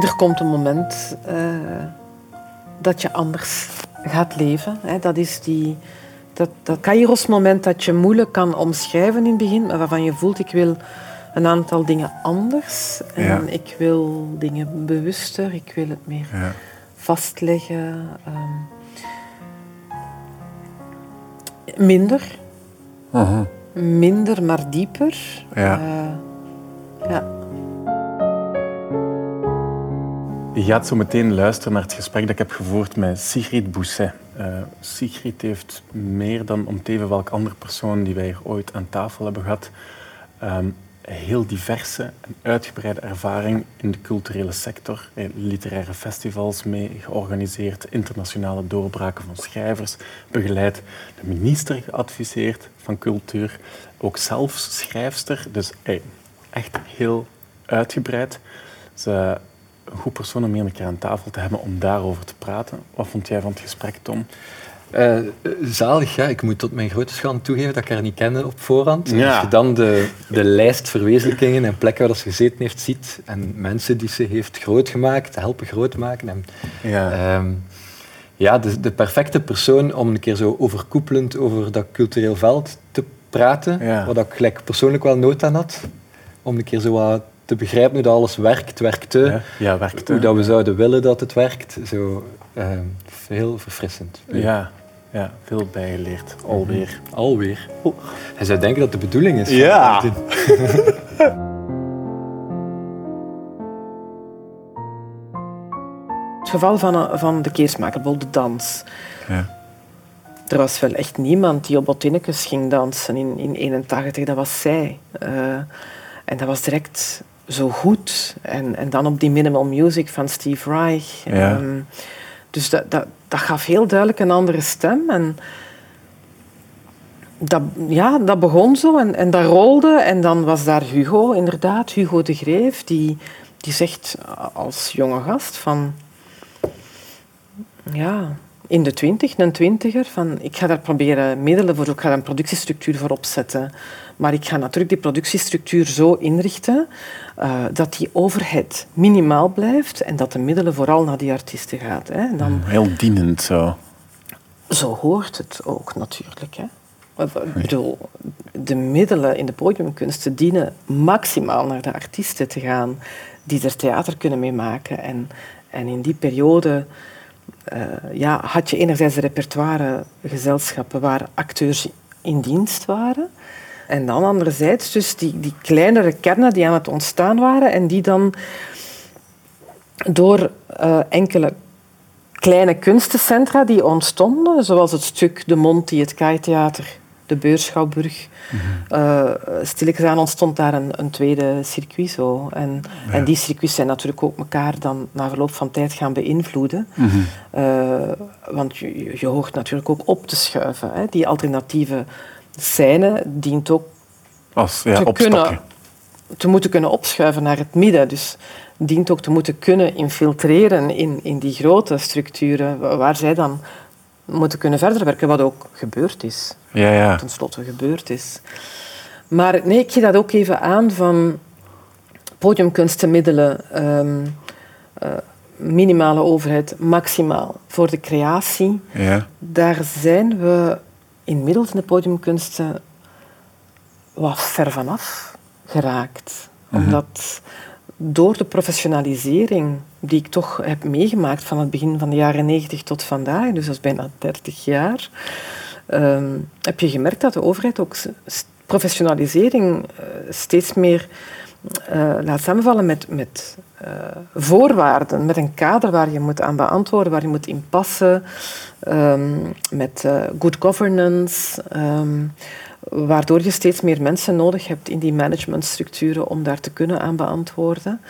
Er komt een moment uh, dat je anders gaat leven. Hè. Dat is die, dat, dat Kairos-moment dat je moeilijk kan omschrijven in het begin, maar waarvan je voelt, ik wil een aantal dingen anders. En Ja. ik wil dingen bewuster, ik wil het meer Ja. vastleggen. ehm, minder, Mhm. minder, maar dieper. Ja. Eh, ja. Je gaat zo meteen luisteren naar het gesprek dat ik heb gevoerd met Sigrid Bousset. Eh, Sigrid heeft meer dan om te even welk andere persoon die wij hier ooit aan tafel hebben gehad, ehm, heel diverse en uitgebreide ervaring in de culturele sector. Literaire festivals mee georganiseerd, internationale doorbraken van schrijvers begeleid, de minister geadviseerd van cultuur, ook zelf schrijfster. Dus echt heel uitgebreid. Een goed persoon om hier een keer aan tafel te hebben om daarover te praten. Wat vond jij van het gesprek, Tom? Eh, zalig, ja. Ik moet tot mijn grote schande toegeven dat ik haar niet kende op voorhand. Ja. Als je dan de, de lijst verwezenlijkingen en plekken waar ze gezeten heeft ziet en mensen die ze heeft groot gemaakt, helpen groot maken. En, Ja. ehm, ja, de, de perfecte persoon om een keer zo overkoepelend over dat cultureel veld te praten, Ja. waar dat ik gelijk persoonlijk wel nood aan had. Om een keer zo wat te begrijpen hoe dat alles werkt, werkte, ja, ja, werkt. hè? hoe dat we zouden willen dat het werkt. Zo, ehm, heel verfrissend. Ja, ja, veel bijgeleerd. Alweer. Alweer. Oh, hij zou denken dat de bedoeling is. Ja. Het geval van, van de keersmaker, de dans. Ja. Er was wel echt niemand die op Bottinnekes ging dansen in 1981. Dat was zij. Eh, en dat was direct zo goed. En, en dan op die Minimal Music van Steve Reich. Ja. Ehm, dus dat, dat, dat gaf heel duidelijk een andere stem. En dat, ja, dat begon zo en, en dat rolde. En dan was daar Hugo, inderdaad, Hugo de Greef, die, die zegt als jonge gast van... Ja, in de twintig, een twintiger, van ik ga daar proberen middelen voor, ik ga daar een productiestructuur voor opzetten. Maar ik ga natuurlijk die productiestructuur zo inrichten eh, dat die overhead minimaal blijft en dat de middelen vooral naar die artiesten gaat. Hè. Dan, Heel dienend zo. zo hoort het ook natuurlijk. Hè. Ik bedoel, de middelen in de podiumkunsten dienen maximaal naar de artiesten te gaan die er theater kunnen mee maken. En, en in die periode eh, ja, had je enerzijds de repertoiregezelschappen waar acteurs in dienst waren. En dan anderzijds dus die, die kleinere kernen die aan het ontstaan waren en die dan door eh, enkele kleine kunstencentra die ontstonden, zoals het stuk De Monty, het Kaaitheater, de Beurschouwburg. eh stilletjes aan ontstond daar een, een tweede circuit. Zo. En, en die circuits zijn natuurlijk ook elkaar dan na verloop van tijd gaan beïnvloeden. Eh, want je, je hoort natuurlijk ook op te schuiven. Hè. Die alternatieve scène dient ook Als ja, te, kunnen, te moeten kunnen opschuiven naar het midden. Dus dient ook te moeten kunnen infiltreren in, in die grote structuren wa- waar zij dan moeten kunnen verder werken, wat ook gebeurd is. Ja, ja. Ten slotte gebeurd is. Maar nee, ik geef dat ook even aan van podiumkunstenmiddelen, eh, minimale overheid, maximaal voor de creatie ja. daar zijn we inmiddels in de podiumkunsten wat ver vanaf geraakt. Omdat door de professionalisering die ik toch heb meegemaakt van het begin van de jaren 90 tot vandaag, dus dat is bijna 30 jaar, ehm, heb je gemerkt dat de overheid ook professionalisering eh, steeds meer eh, laat samenvallen met, met eh, voorwaarden, met een kader waar je moet aan beantwoorden, waar je moet in passen, ehm, met good governance, ehm, waardoor je steeds meer mensen nodig hebt in die managementstructuren om daar te kunnen aan beantwoorden.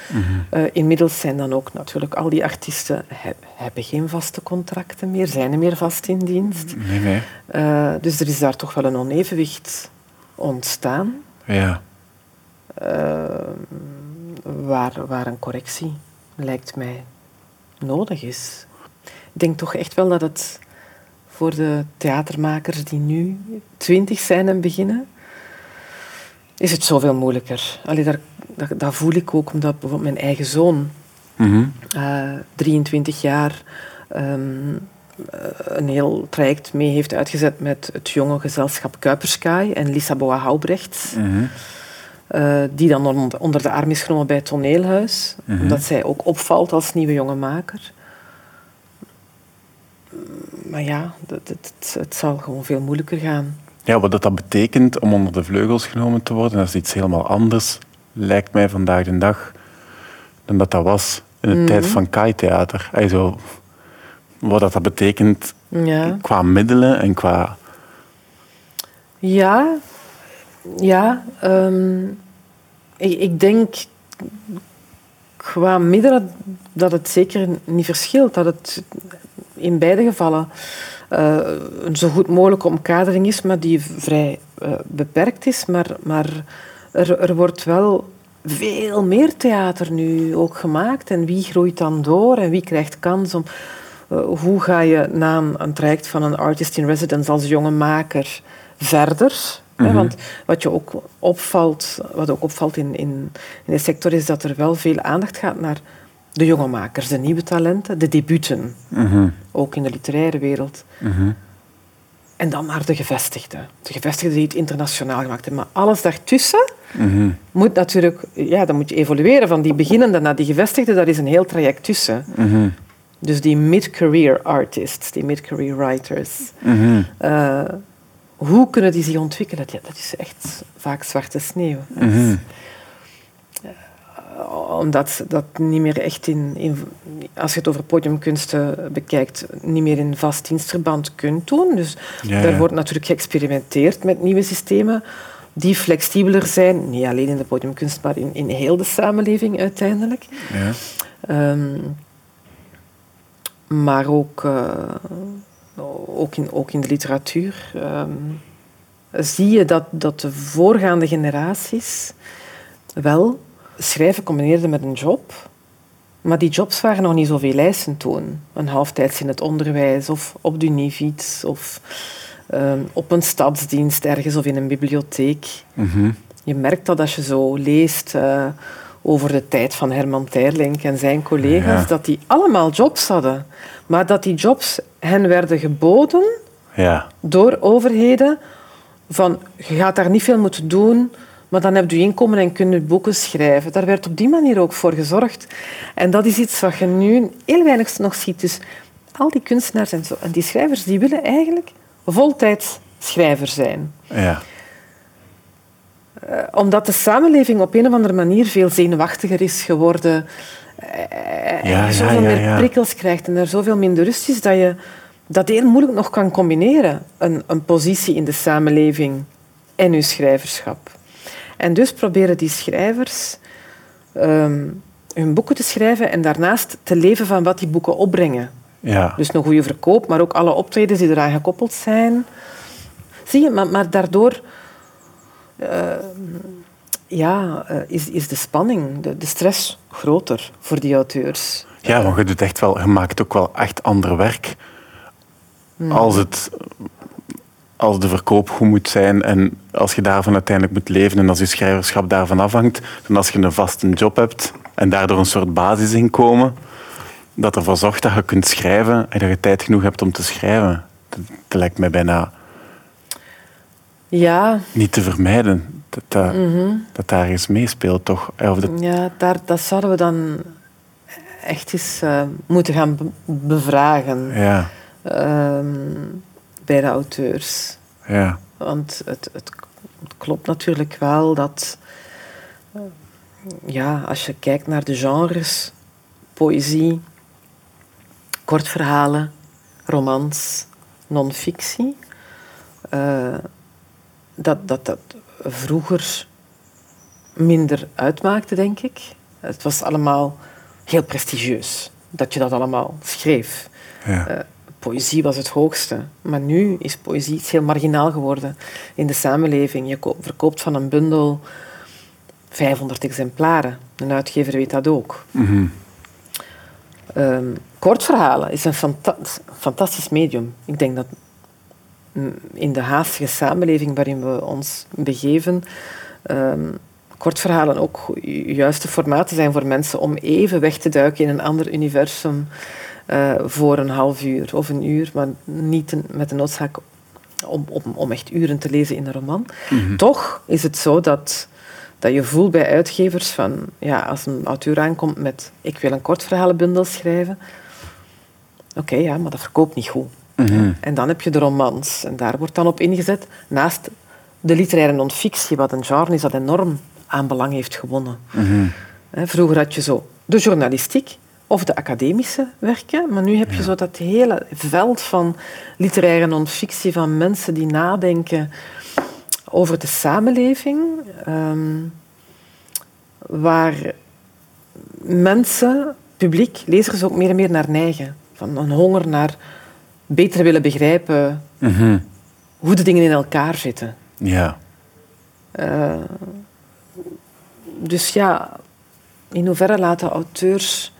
Eh, inmiddels zijn dan ook natuurlijk al die artiesten he- hebben geen vaste contracten meer, zijn niet meer vast in dienst. Nee, nee. Eh, dus er is daar toch wel een onevenwicht ontstaan Ja. eh, waar, waar een correctie, lijkt mij, nodig is. Ik denk toch echt wel dat het voor de theatermakers die nu twintig zijn en beginnen, is het zoveel moeilijker. Allee, daar, dat, dat voel ik ook omdat bijvoorbeeld mijn eigen zoon 23 jaar ehm, een heel traject mee heeft uitgezet met het jonge gezelschap Kuiperskaai en Lisa Boa Houbrecht. Uh, die dan onder, de arm is genomen bij het toneelhuis. Mm Omdat zij ook opvalt als nieuwe jonge maker. Maar ja, het, het, het, zal gewoon veel moeilijker gaan. Ja, wat dat, betekent om onder de vleugels genomen te worden, dat is iets helemaal anders, lijkt mij vandaag de dag, dan dat dat was in de tijd mhm. van Kai-theater. Also, wat dat, dat betekent ja. qua middelen en qua... Ja, ja. Um, ik, ik, denk qua middelen dat het zeker niet verschilt. Dat het in beide gevallen uh, een zo goed mogelijke omkadering is, maar die vrij uh, beperkt is. Maar, maar er, er wordt wel veel meer theater nu ook gemaakt. En wie groeit dan door en wie krijgt kans om... Uh, hoe ga je na een, een traject van een artist in residence als jonge maker verder? Mhm. Want wat, je ook opvalt, wat ook opvalt in, in, in de sector is dat er wel veel aandacht gaat naar de jonge makers, de nieuwe talenten, de debuten. Mhm. Ook in de literaire wereld. Mhm. En dan naar de gevestigden. De gevestigden die het internationaal gemaakt hebben. Maar alles daartussen moet natuurlijk... Ja, dan moet je evolueren. Van die beginnende naar die gevestigden, daar is een heel traject tussen. Dus die mid-career artists, die mid-career writers... Uh, hoe kunnen die zich ontwikkelen? Ja, dat is echt vaak zwarte sneeuw. Mhm. Eh, omdat dat niet meer echt in, in, als je het over podiumkunsten bekijkt, niet meer in vast dienstverband kunt doen. Dus daar wordt natuurlijk geëxperimenteerd met nieuwe systemen die flexibeler zijn, niet alleen in de podiumkunst, maar in, in heel de samenleving uiteindelijk. Ja. Ehm, maar ook uh, ook in, ook in de literatuur, ehm, zie je dat, dat de voorgaande generaties wel schrijven combineerden met een job. Maar die jobs waren nog niet zoveel eisend toen. Een halftijds in het onderwijs of op de Unifiets of ehm, op een stadsdienst ergens of in een bibliotheek. Mhm. Je merkt dat als je zo leest uh, over de tijd van Herman Terlink en zijn collega's, dat die allemaal jobs hadden. Maar dat die jobs hen werden geboden ja. door overheden van je gaat daar niet veel moeten doen, maar dan heb je inkomen en kun je boeken schrijven. Daar werd op die manier ook voor gezorgd. En dat is iets wat je nu heel weinig nog ziet. Dus al die kunstenaars en, zo, en die schrijvers die willen eigenlijk voltijds schrijver zijn. Ja. Uh, omdat de samenleving op een of andere manier veel zenuwachtiger is geworden. Uh, ja, en zoveel ja, meer prikkels krijgt en er zoveel minder rust is dat je dat heel moeilijk nog kan combineren. Een, een positie in de samenleving en je schrijverschap. En dus proberen die schrijvers ehm, hun boeken te schrijven en daarnaast te leven van wat die boeken opbrengen. Ja. Dus een goede verkoop, maar ook alle optredens die eraan gekoppeld zijn. Zie je, maar, maar daardoor uh, ja, uh, is, is de spanning, de, de, stress groter voor die auteurs. Ja, want je doet echt wel, je maakt ook wel echt ander werk. Hmm. Als, het, als de verkoop goed moet zijn en als je daarvan uiteindelijk moet leven en als je schrijverschap daarvan afhangt, dan als je een vaste job hebt en daardoor een soort basisinkomen, dat ervoor zorgt dat je kunt schrijven en dat je tijd genoeg hebt om te schrijven. Dat, lijkt mij bijna ja. niet te vermijden. Dat, dat, mhm. dat daar eens meespeelt, toch? Of dat... Ja, daar, dat zouden we dan echt eens uh, moeten gaan bevragen. Ja. Ehm, bij de auteurs. Ja. Want het, het, het klopt natuurlijk wel dat ja, als je kijkt naar de genres, poëzie, kortverhalen, romans, non-fictie, uh, dat, dat dat vroeger minder uitmaakte, denk ik. Het was allemaal heel prestigieus dat je dat allemaal schreef. Ja. Uh, poëzie was het hoogste. Maar nu is poëzie iets heel marginaal geworden in de samenleving. Je verkoopt van een bundel 500 exemplaren. Een uitgever weet dat ook. Mm kortverhalen is een fantastisch medium. Ik denk dat in de haastige samenleving waarin we ons begeven, um, kortverhalen ook juiste formaten zijn voor mensen om even weg te duiken in een ander universum uh, voor een half uur of een uur, maar niet met de noodzaak om, om, om echt uren te lezen in een roman. Mhm. Toch is het zo dat, dat je voelt bij uitgevers van, ja, als een auteur aankomt met ik wil een kortverhalenbundel schrijven, oké, ja, maar dat verkoopt niet goed. Mhm. En dan heb je de romans. En daar wordt dan op ingezet, naast de literaire non-fictie, wat een genre is dat enorm aan belang heeft gewonnen. Mhm. Vroeger had je zo de journalistiek of de academische werken, maar nu heb je zo dat hele veld van literaire non-fictie, van mensen die nadenken over de samenleving, ehm, waar mensen, publiek, lezers ook meer en meer naar neigen. Van een honger naar beter willen begrijpen mhm. hoe de dingen in elkaar zitten. Ja. Uh, dus ja, in hoeverre laten auteurs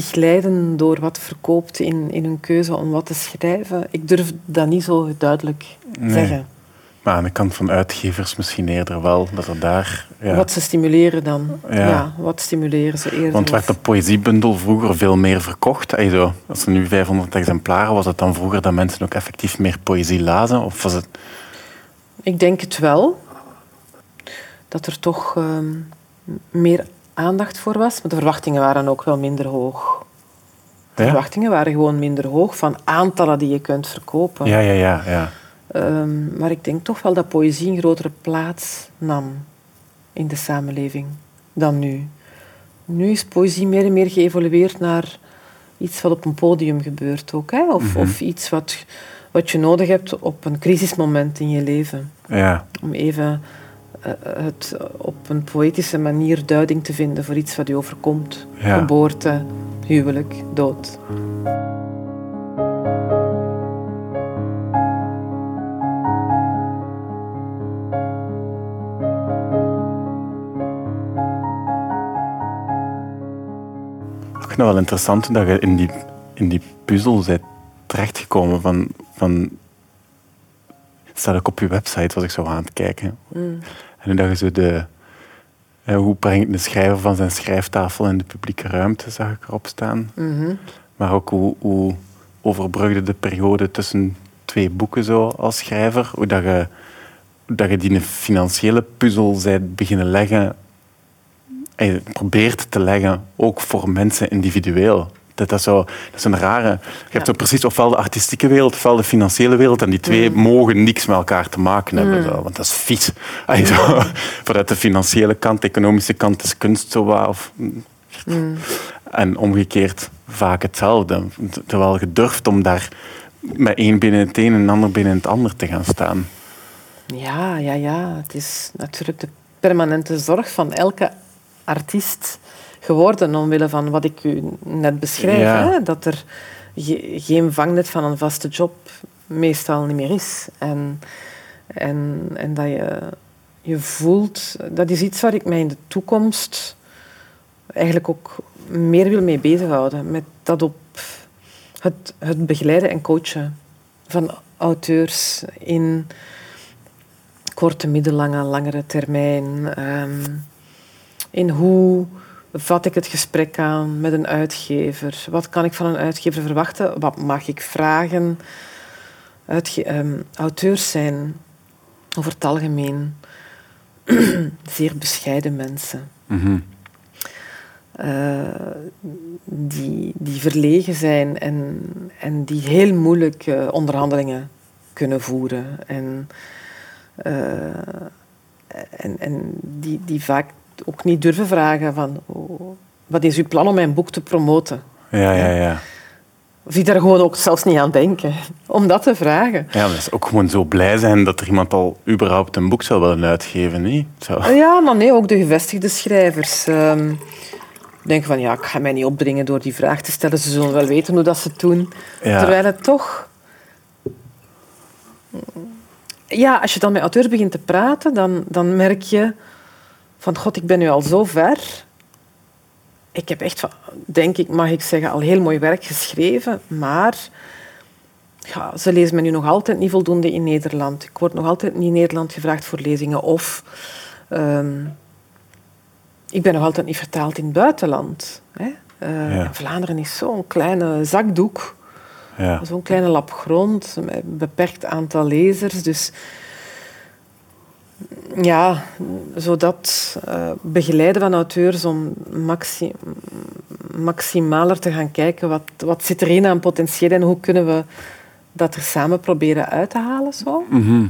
zich leiden door wat verkoopt in, in hun keuze om wat te schrijven? Ik durf dat niet zo duidelijk nee. zeggen. Maar aan de kant van uitgevers misschien eerder wel, dat er daar... Ja. Wat ze stimuleren dan. Ja. wat stimuleren ze eerder? Want werd de poëziebundel vroeger veel meer verkocht? Als er nu 500 exemplaren, was het dan vroeger dat mensen ook effectief meer poëzie lazen? Of was het... Ik denk het wel. Dat er toch ehm, meer aandacht voor was. Maar de verwachtingen waren ook wel minder hoog. De verwachtingen waren gewoon minder hoog van aantallen die je kunt verkopen. Ja, ja, ja. ja. Um, maar ik denk toch wel dat poëzie een grotere plaats nam in de samenleving dan nu. Nu is poëzie meer en meer geëvolueerd naar iets wat op een podium gebeurt ook. Hè? Of, mhm. of iets wat, wat je nodig hebt op een crisismoment in je leven. Ja. Om even het op een poëtische manier duiding te vinden voor iets wat je overkomt. Geboorte, huwelijk, dood. Ik vind het wel interessant dat je in die, in die puzzel bent terechtgekomen van, van... staat ook op je website, was ik zo aan het kijken. Mm. En dat je zo de... hoe brengt de schrijver van zijn schrijftafel in de publieke ruimte, zag ik erop staan. Mhm. Maar ook hoe, hoe overbrugde de periode tussen twee boeken zo als schrijver. Hoe dat je, dat je die financiële puzzel bent beginnen leggen en probeert te leggen, ook voor mensen individueel. Dat, dat, zo, dat is een rare... Je hebt zo precies ofwel de artistieke wereld ofwel de financiële wereld en die twee mm. mogen niks met elkaar te maken hebben. Mm. Zo, want dat is vies. Zo, vanuit de financiële kant, de economische kant is kunst zo wat... Of, mm. En omgekeerd vaak hetzelfde. Terwijl je durft om daar met één binnen het een en ander binnen het ander te gaan staan. Ja, ja, ja. Het is natuurlijk de permanente zorg van elke artiest geworden omwille van wat ik u net beschrijf. Hè? Dat er geen vangnet van een vaste job meestal niet meer is. En, en, en dat je je voelt... Dat is iets waar ik mij in de toekomst eigenlijk ook meer wil mee bezighouden. Met dat op het, het begeleiden en coachen van auteurs in korte, middellange, langere termijn. Ehm, in hoe vat ik het gesprek aan met een uitgever? Wat kan ik van een uitgever verwachten? Wat mag ik vragen? Ehm, auteurs zijn over het algemeen zeer bescheiden mensen. Mhm. Eh, die, die verlegen zijn en, en die heel moeilijk uh, onderhandelingen kunnen voeren. En, uh, en, en die, die vaak ook niet durven vragen van wat is uw plan om mijn boek te promoten? Ja, ja, ja. Of die daar gewoon ook zelfs niet aan denken, om dat te vragen. Ja, maar is ook gewoon zo blij zijn dat er iemand al überhaupt een boek zou willen uitgeven, niet? Zo. Ja, maar nee, ook de gevestigde schrijvers. Um, denken van, ja, ik ga mij niet opdringen door die vraag te stellen. Ze zullen wel weten hoe dat ze het doen. Terwijl het toch... Ja, als je dan met auteurs begint te praten, dan, dan merk je van god, ik ben nu al zo ver. Ik heb echt, denk ik, mag ik zeggen, al heel mooi werk geschreven, maar ja, ze lezen me nu nog altijd niet voldoende in Nederland. Ik word nog altijd niet in Nederland gevraagd voor lezingen. Of um, ik ben nog altijd niet vertaald in het buitenland. Hè. Uh, Ja. Vlaanderen is zo'n kleine zakdoek, Ja. zo'n kleine lap grond, met een beperkt aantal lezers. Dus ja, zodat eh, begeleiden van auteurs om maxi maximaler te gaan kijken wat, wat zit erin aan potentieel en hoe kunnen we dat er samen proberen uit te halen. Zo. Mhm.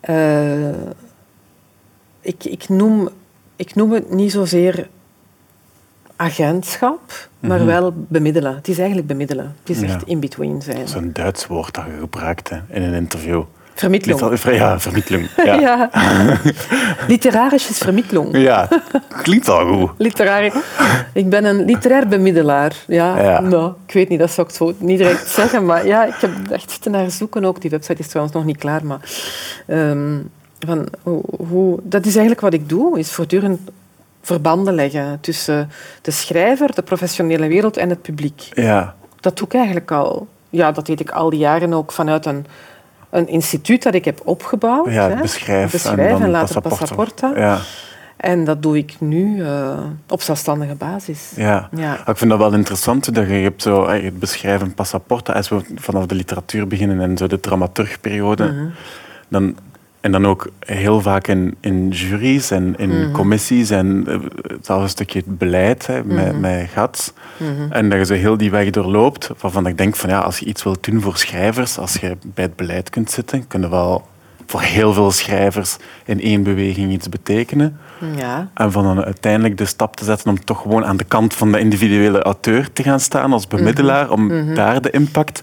Eh, ik, ik, noem, ik noem het niet zozeer agentschap, maar wel bemiddelen. Het is eigenlijk bemiddelen. Het is Ja. echt in-between zijn. Dat is een Duits woord dat je gebruikt hè, in een interview. Vermittlung. Ja, vermittlung. Ja. Ja. Literarische Vermittlung. ja, klinkt al goed. Literair. Ik ben een literair bemiddelaar. Ja, Ja. Nou, ik weet niet, dat zou ik zo niet direct zeggen, maar ja, ik heb echt zitten naar zoeken ook. Die website is trouwens nog niet klaar, maar ehm, van, hoe, hoe, dat is eigenlijk wat ik doe, is voortdurend verbanden leggen tussen de schrijver, de professionele wereld en het publiek. Ja, Dat doe ik eigenlijk al. Ja, dat deed ik al die jaren ook vanuit een, een instituut dat ik heb opgebouwd. ja hè. beschrijf, Beschrijf en, later passaporten. Ja, En dat doe ik nu eh, op zelfstandige basis. ja. Ja. Ik vind dat wel interessant, dat je hebt zo, eh, het beschrijven passaporten, als we vanaf de literatuur beginnen en zo de dramaturgperiode, Mhm. dan, en dan ook heel vaak in, in juries en in Mhm. commissies en eh, zelfs een stukje beleid hè, Mhm. met, met GATS. En dat je zo heel die weg doorloopt, waarvan ik denk van ja, als je iets wilt doen voor schrijvers, als je bij het beleid kunt zitten, kun je wel voor heel veel schrijvers in één beweging iets betekenen. Ja. En van dan uiteindelijk de stap te zetten om toch gewoon aan de kant van de individuele auteur te gaan staan als bemiddelaar, om daar de impact.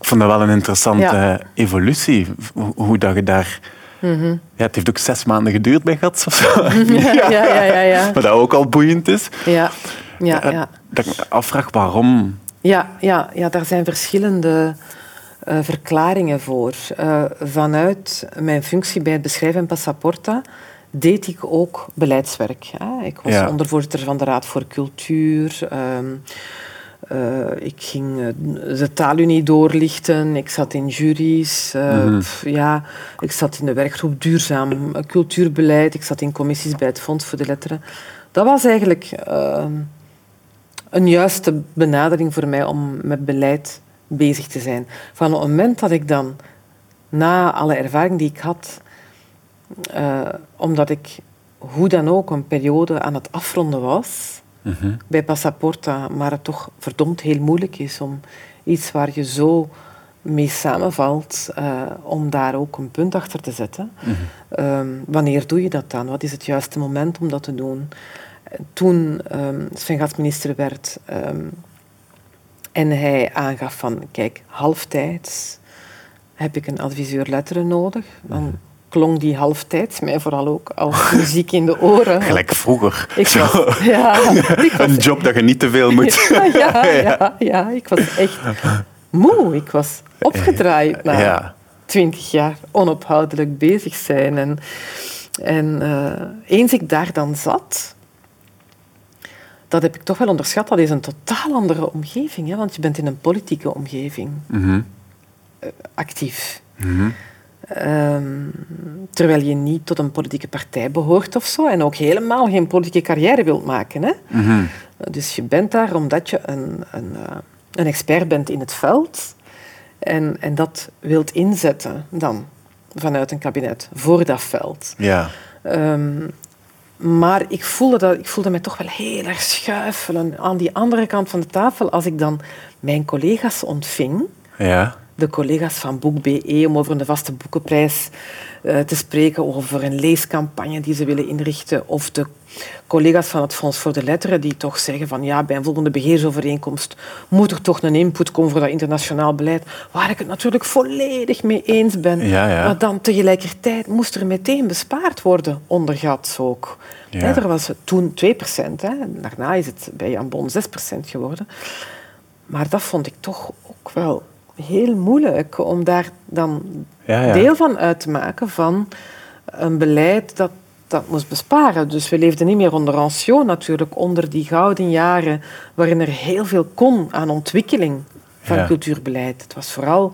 Ik vond dat wel een interessante Ja. evolutie, hoe, hoe dat je daar... Ja, het heeft ook zes maanden geduurd bij GATS of zo. Ja, ja, ja, ja. Maar dat ook al boeiend is. Ja, ja, Eh, ja. Dat ik me afvraag waarom. Ja, ja, ja, daar zijn verschillende eh, verklaringen voor. Eh, vanuit mijn functie bij het beschrijven en Passaporta deed ik ook beleidswerk. Hè. Ik was Ja. ondervoorzitter van de Raad voor Cultuur. ehm, eh, ik ging eh, de taalunie doorlichten. Ik zat in juries. eh, pff, ja, ik zat in de werkgroep Duurzaam Cultuurbeleid. Ik zat in commissies bij het Fonds voor de Letteren. Dat was eigenlijk... een juiste benadering voor mij om met beleid bezig te zijn. Van het moment dat ik dan, na alle ervaring die ik had, eh, omdat ik hoe dan ook een periode aan het afronden was bij Passaporta, maar het toch verdomd heel moeilijk is om iets waar je zo mee samenvalt, eh, om daar ook een punt achter te zetten. Ehm, wanneer doe je dat dan? Wat is het juiste moment om dat te doen? toen um, Sven Gats minister werd um, en hij aangaf van, kijk, halftijds heb ik een adviseur letteren nodig, dan klonk die halftijds mij vooral ook als muziek in de oren. Gelijk vroeger. Ik was, ja, ik was Een job dat je niet te veel moet. ja, ja, ja, ja, ik was echt moe. Ik was opgedraaid na Ja. twintig jaar onophoudelijk bezig zijn. En, en uh, eens ik daar dan zat, dat heb ik toch wel onderschat. Dat is een totaal andere omgeving, hè? want je bent in een politieke omgeving Mm -hmm. uh, actief. Mm -hmm. Um, terwijl je niet tot een politieke partij behoort of zo, en ook helemaal geen politieke carrière wilt maken. Hè? Mm -hmm. Dus je bent daar omdat je een, een, uh, een expert bent in het veld en, en dat wilt inzetten dan vanuit een kabinet voor dat veld. Ja. Um, maar ik voelde, dat, ik voelde mij toch wel heel erg schuifelen aan die andere kant van de tafel als ik dan mijn collega's ontving. Ja. De collega's van Boek BE om over een vaste boekenprijs uh, te spreken, over een leescampagne die ze willen inrichten. Of de collega's van het Fonds voor de Letteren die toch zeggen van ja, bij een volgende beheersovereenkomst moet er toch een input komen voor dat internationaal beleid. Waar ik het natuurlijk volledig mee eens ben. Ja, ja. Maar dan tegelijkertijd moest er meteen bespaard worden onder GATS ook. Ja. Er was toen 2%, hè. daarna is het bij Jan Bon 6% geworden. Maar dat vond ik toch ook wel heel moeilijk om daar dan ja, ja. deel van uit te maken van een beleid dat dat moest besparen. Dus we leefden niet meer onder ancien natuurlijk, onder die gouden jaren waarin er heel veel kon aan ontwikkeling van Ja. cultuurbeleid. Het was vooral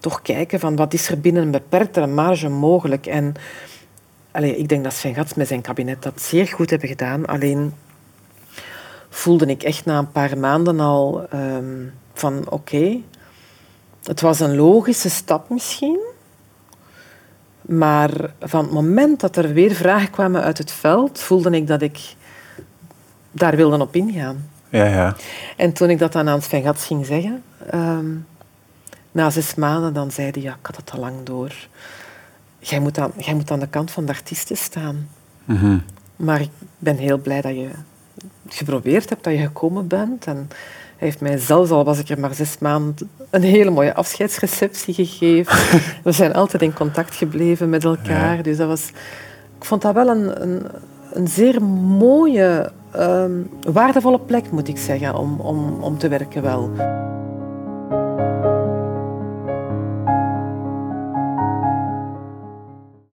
toch kijken van wat is er binnen een beperktere marge mogelijk. En allee, ik denk dat Sven Gats met zijn kabinet dat zeer goed hebben gedaan. Alleen voelde ik echt na een paar maanden al ehm, van oké, het was een logische stap misschien. Maar van het moment dat er weer vragen kwamen uit het veld, voelde ik dat ik daar wilde op ingaan. Ja, ja. En toen ik dat dan aan Sven Gats ging zeggen, ehm, na zes maanden, dan zei hij, ja, ik had het al lang door. Jij moet aan, jij moet aan de kant van de artiesten staan. Mhm. Maar ik ben heel blij dat je geprobeerd hebt, dat je gekomen bent. En heeft mij zelfs, al was ik er maar zes maanden, een hele mooie afscheidsreceptie gegeven. We zijn altijd in contact gebleven met elkaar. Dus dat was, ik vond dat wel een, een, een zeer mooie, ehm, waardevolle plek, moet ik zeggen, om, om, om te werken wel.